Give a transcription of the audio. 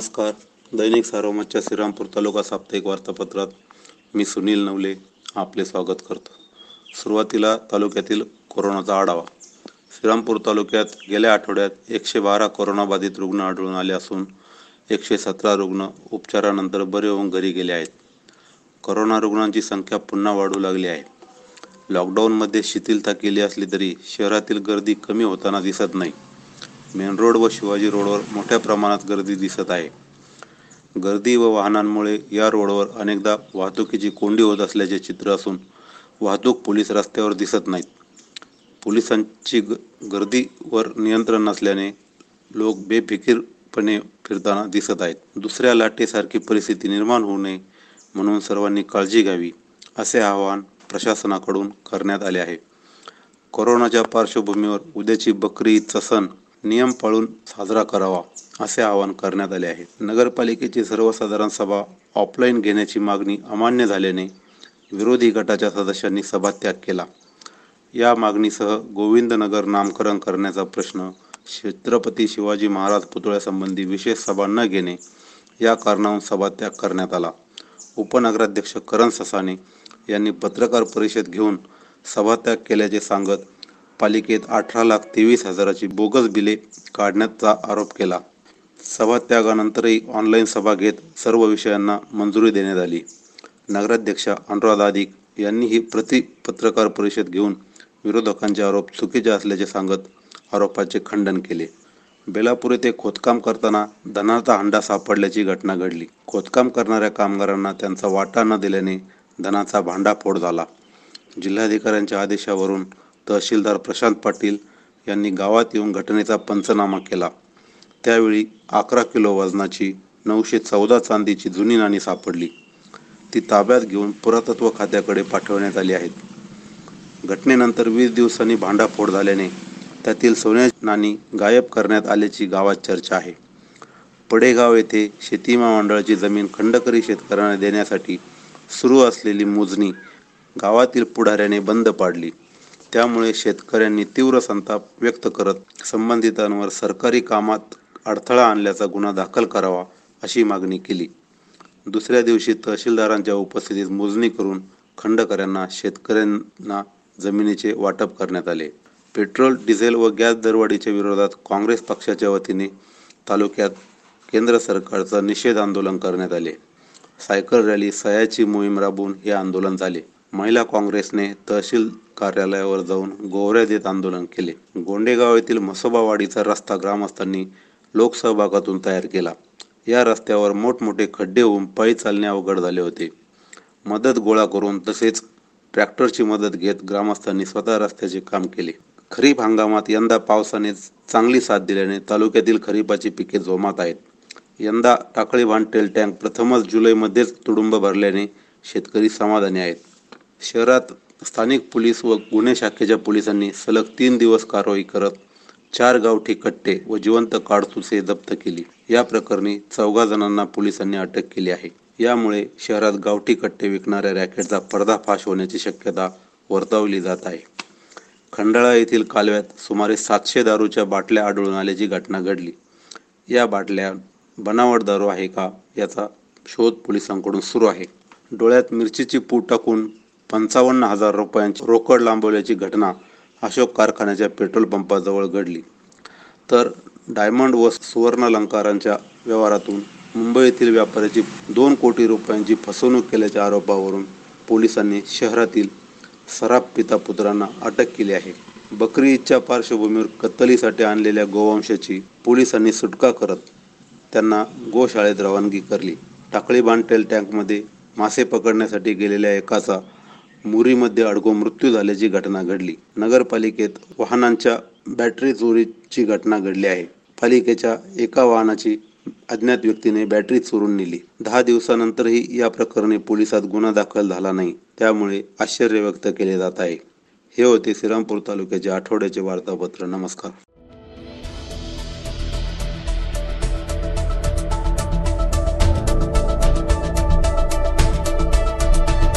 नमस्कार. दैनिक सारोमतच्या श्रीरामपूर तालुका साप्ताहिक वार्तापत्रात मी सुनील नवले आपले स्वागत करतो. सुरुवातीला तालुक्यातील कोरोनाचा आढावा. श्रीरामपूर तालुक्यात गेल्या आठवड्यात एकशे बारा कोरोनाबाधित रुग्ण आढळून आले असून एकशे सतरा रुग्ण उपचारानंतर बरे होऊन घरी गेले आहेत. कोरोना रुग्णांची संख्या पुन्हा वाढू लागली आहे. लॉकडाऊनमध्ये शिथिलता केली असली तरी शहरातील गर्दी कमी होताना दिसत नाही. मेन रोड व शिवाजी रोडवर मोठ्या प्रमाणात गर्दी दिसत आहे. गर्दी व वाहनांमुळे या रोडवर अनेकदा वाहतुकीची कोंडी होत असल्याचे चित्र असून वाहतूक पोलीस रस्त्यावर दिसत नाहीत. पोलिसांची ग गर्दीवर नियंत्रण नसल्याने लोक बेफिकीरपणे फिरताना दिसत आहेत. दुसऱ्या लाटेसारखी परिस्थिती निर्माण होऊ नये म्हणून सर्वांनी काळजी घ्यावी असे आवाहन प्रशासनाकडून करण्यात आले आहे. कोरोनाच्या पार्श्वभूमीवर उद्याची बकरी ईदचा सण नियम पाळून साजरा करावा असे आवाहन करण्यात आले आहे. नगरपालिकेची सर्वसाधारण सभा ऑफलाईन घेण्याची मागणी अमान्य झाल्याने विरोधी गटाच्या सदस्यांनी सभात्याग केला. या मागणीसह गोविंदनगर नामकरण करण्याचा प्रश्न छत्रपती शिवाजी महाराज पुतळ्यासंबंधी विशेष सभा न घेणे या कारणाहून सभात्याग करण्यात आला. उपनगराध्यक्ष करण ससाने यांनी पत्रकार परिषद घेऊन सभात्याग केल्याचे सांगत पालिकेत अठरा लाख तेवीस हजाराची बोगस बिले काढण्याचा आरोप केला. सभात्यागानंतरही ऑनलाईन सभा घेत सर्व विषयांना मंजुरी देण्यात आली. नगराध्यक्षा अनुराधा दिक यांनी ही प्रति पत्रकार परिषद घेऊन विरोधकांचे आरोप चुकीचे असल्याचे सांगत आरोपाचे खंडन केले. बेलापूर येथे खोदकाम करताना धनाचा हंडा सापडल्याची घटना घडली. खोदकाम करणाऱ्या कामगारांना त्यांचा वाटा न दिल्याने धनाचा भांडाफोड झाला. जिल्हाधिकाऱ्यांच्या आदेशावरून तहसीलदार प्रशांत पाटील यांनी गावात येऊन घटनेचा पंचनामा केला. त्यावेळी अकरा किलो वजनाची नऊशे चौदा चांदीची जुनी नाणी सापडली. ती ताब्यात घेऊन पुरातत्व खात्याकडे पाठवण्यात आली आहेत. घटनेनंतर वीस दिवसांनी भांडाफोड झाल्याने त्यातील सोन्याची नाणी गायब करण्यात आल्याची गावात चर्चा आहे. पडेगाव येथे शेती महामंडळाची जमीन खंडकरी शेतकऱ्यांना देण्यासाठी सुरू असलेली मोजणी गावातील पुढाऱ्याने बंद पाडली. त्यामुळे शेतकऱ्यांनी तीव्र संताप व्यक्त करत संबंधितांवर सरकारी कामात अडथळा आणल्याचा गुन्हा दाखल करावा अशी मागणी केली. दुसऱ्या दिवशी तहसीलदारांच्या उपस्थितीत मोजणी करून खंडकऱ्यांना शेतकऱ्यांना जमिनीचे वाटप करण्यात आले. पेट्रोल डिझेल व गॅस दरवाढीच्या विरोधात काँग्रेस पक्षाच्या वतीने तालुक्यात केंद्र सरकारचा निषेध आंदोलन करण्यात आले. सायकल रॅली सह्याची मोहीम राबवून हे आंदोलन झाले. महिला काँग्रेसने तहसील कार्यालयावर जाऊन गोवऱ्या देत आंदोलन केले. गोंडेगाव येथील म्हसोबावाडीचा रस्ता ग्रामस्थांनी लोकसहभागातून तयार केला. या रस्त्यावर मोठमोठे खड्डे होऊन पायी चालणे अवघड झाले होते. मदत गोळा करून तसेच ट्रॅक्टरची मदत घेत ग्रामस्थांनी स्वतः रस्त्याचे काम केले. खरीप हंगामात यंदा पावसाने चांगली साथ दिल्याने तालुक्यातील खरीपाची पिके जोमात आहेत. यंदा टाकळी भांडटेल टँक प्रथमच जुलैमध्येच तुडुंब भरल्याने शेतकरी समाधानी आहेत. शहरात स्थानिक पोलीस व गुन्हे शाखेच्या पोलिसांनी सलग तीन दिवस कारवाई करत चार गावठी कट्टे व जिवंत काडतुसे जप्त केली. या प्रकरणी चौघा जणांना पोलिसांनी अटक केली आहे. यामुळे शहरात गावठी कट्टे विकणाऱ्या रॅकेटचा पर्दाफाश होण्याची शक्यता वर्तवली जात आहे. खंडाळा येथील कालव्यात सुमारे सातशे दारूच्या बाटल्या आढळून आल्याची घटना घडली. या बाटल्या बनावट दारू आहे का याचा शोध पोलिसांकडून सुरू आहे. डोळ्यात मिरचीची पूट टाकून पंचावन्न हजार रुपयांची रोकड लांबवल्याची घटना अशोक कारखान्याच्या पेट्रोल पंपाजवळ घडली. तर डायमंड व सुवर्णालंकारांच्या व्यवहारातून मुंबईतील व्यापाऱ्याची दोन कोटी रुपयांची फसवणूक केल्याच्या आरोपावरून पोलिसांनी शहरातील सराफ पिता पुत्रांना अटक केली आहे. बकरी ईदच्या पार्श्वभूमीवर कत्तलीसाठी आणलेल्या गोवंशाची पोलिसांनी सुटका करत त्यांना गोशाळेत रवानगी करली. टाकळी बांधटेल टँकमध्ये मासे पकडण्यासाठी गेलेल्या एकाचा मुरीमध्ये अडकून मृत्यू झाल्याची घटना घडली. नगरपालिकेत वाहनांच्या बॅटरी चोरीची घटना घडली आहे. पालिकेच्या एका वाहनाची अज्ञात व्यक्तीने बॅटरी चोरून नेली. दहा दिवसानंतरही या प्रकरणी पोलिसात गुन्हा दाखल झाला नाही त्यामुळे आश्चर्य व्यक्त केले जात आहे. हे होते श्रीरामपूर तालुक्याचे आठवड्याचे वार्तापत्र. नमस्कार.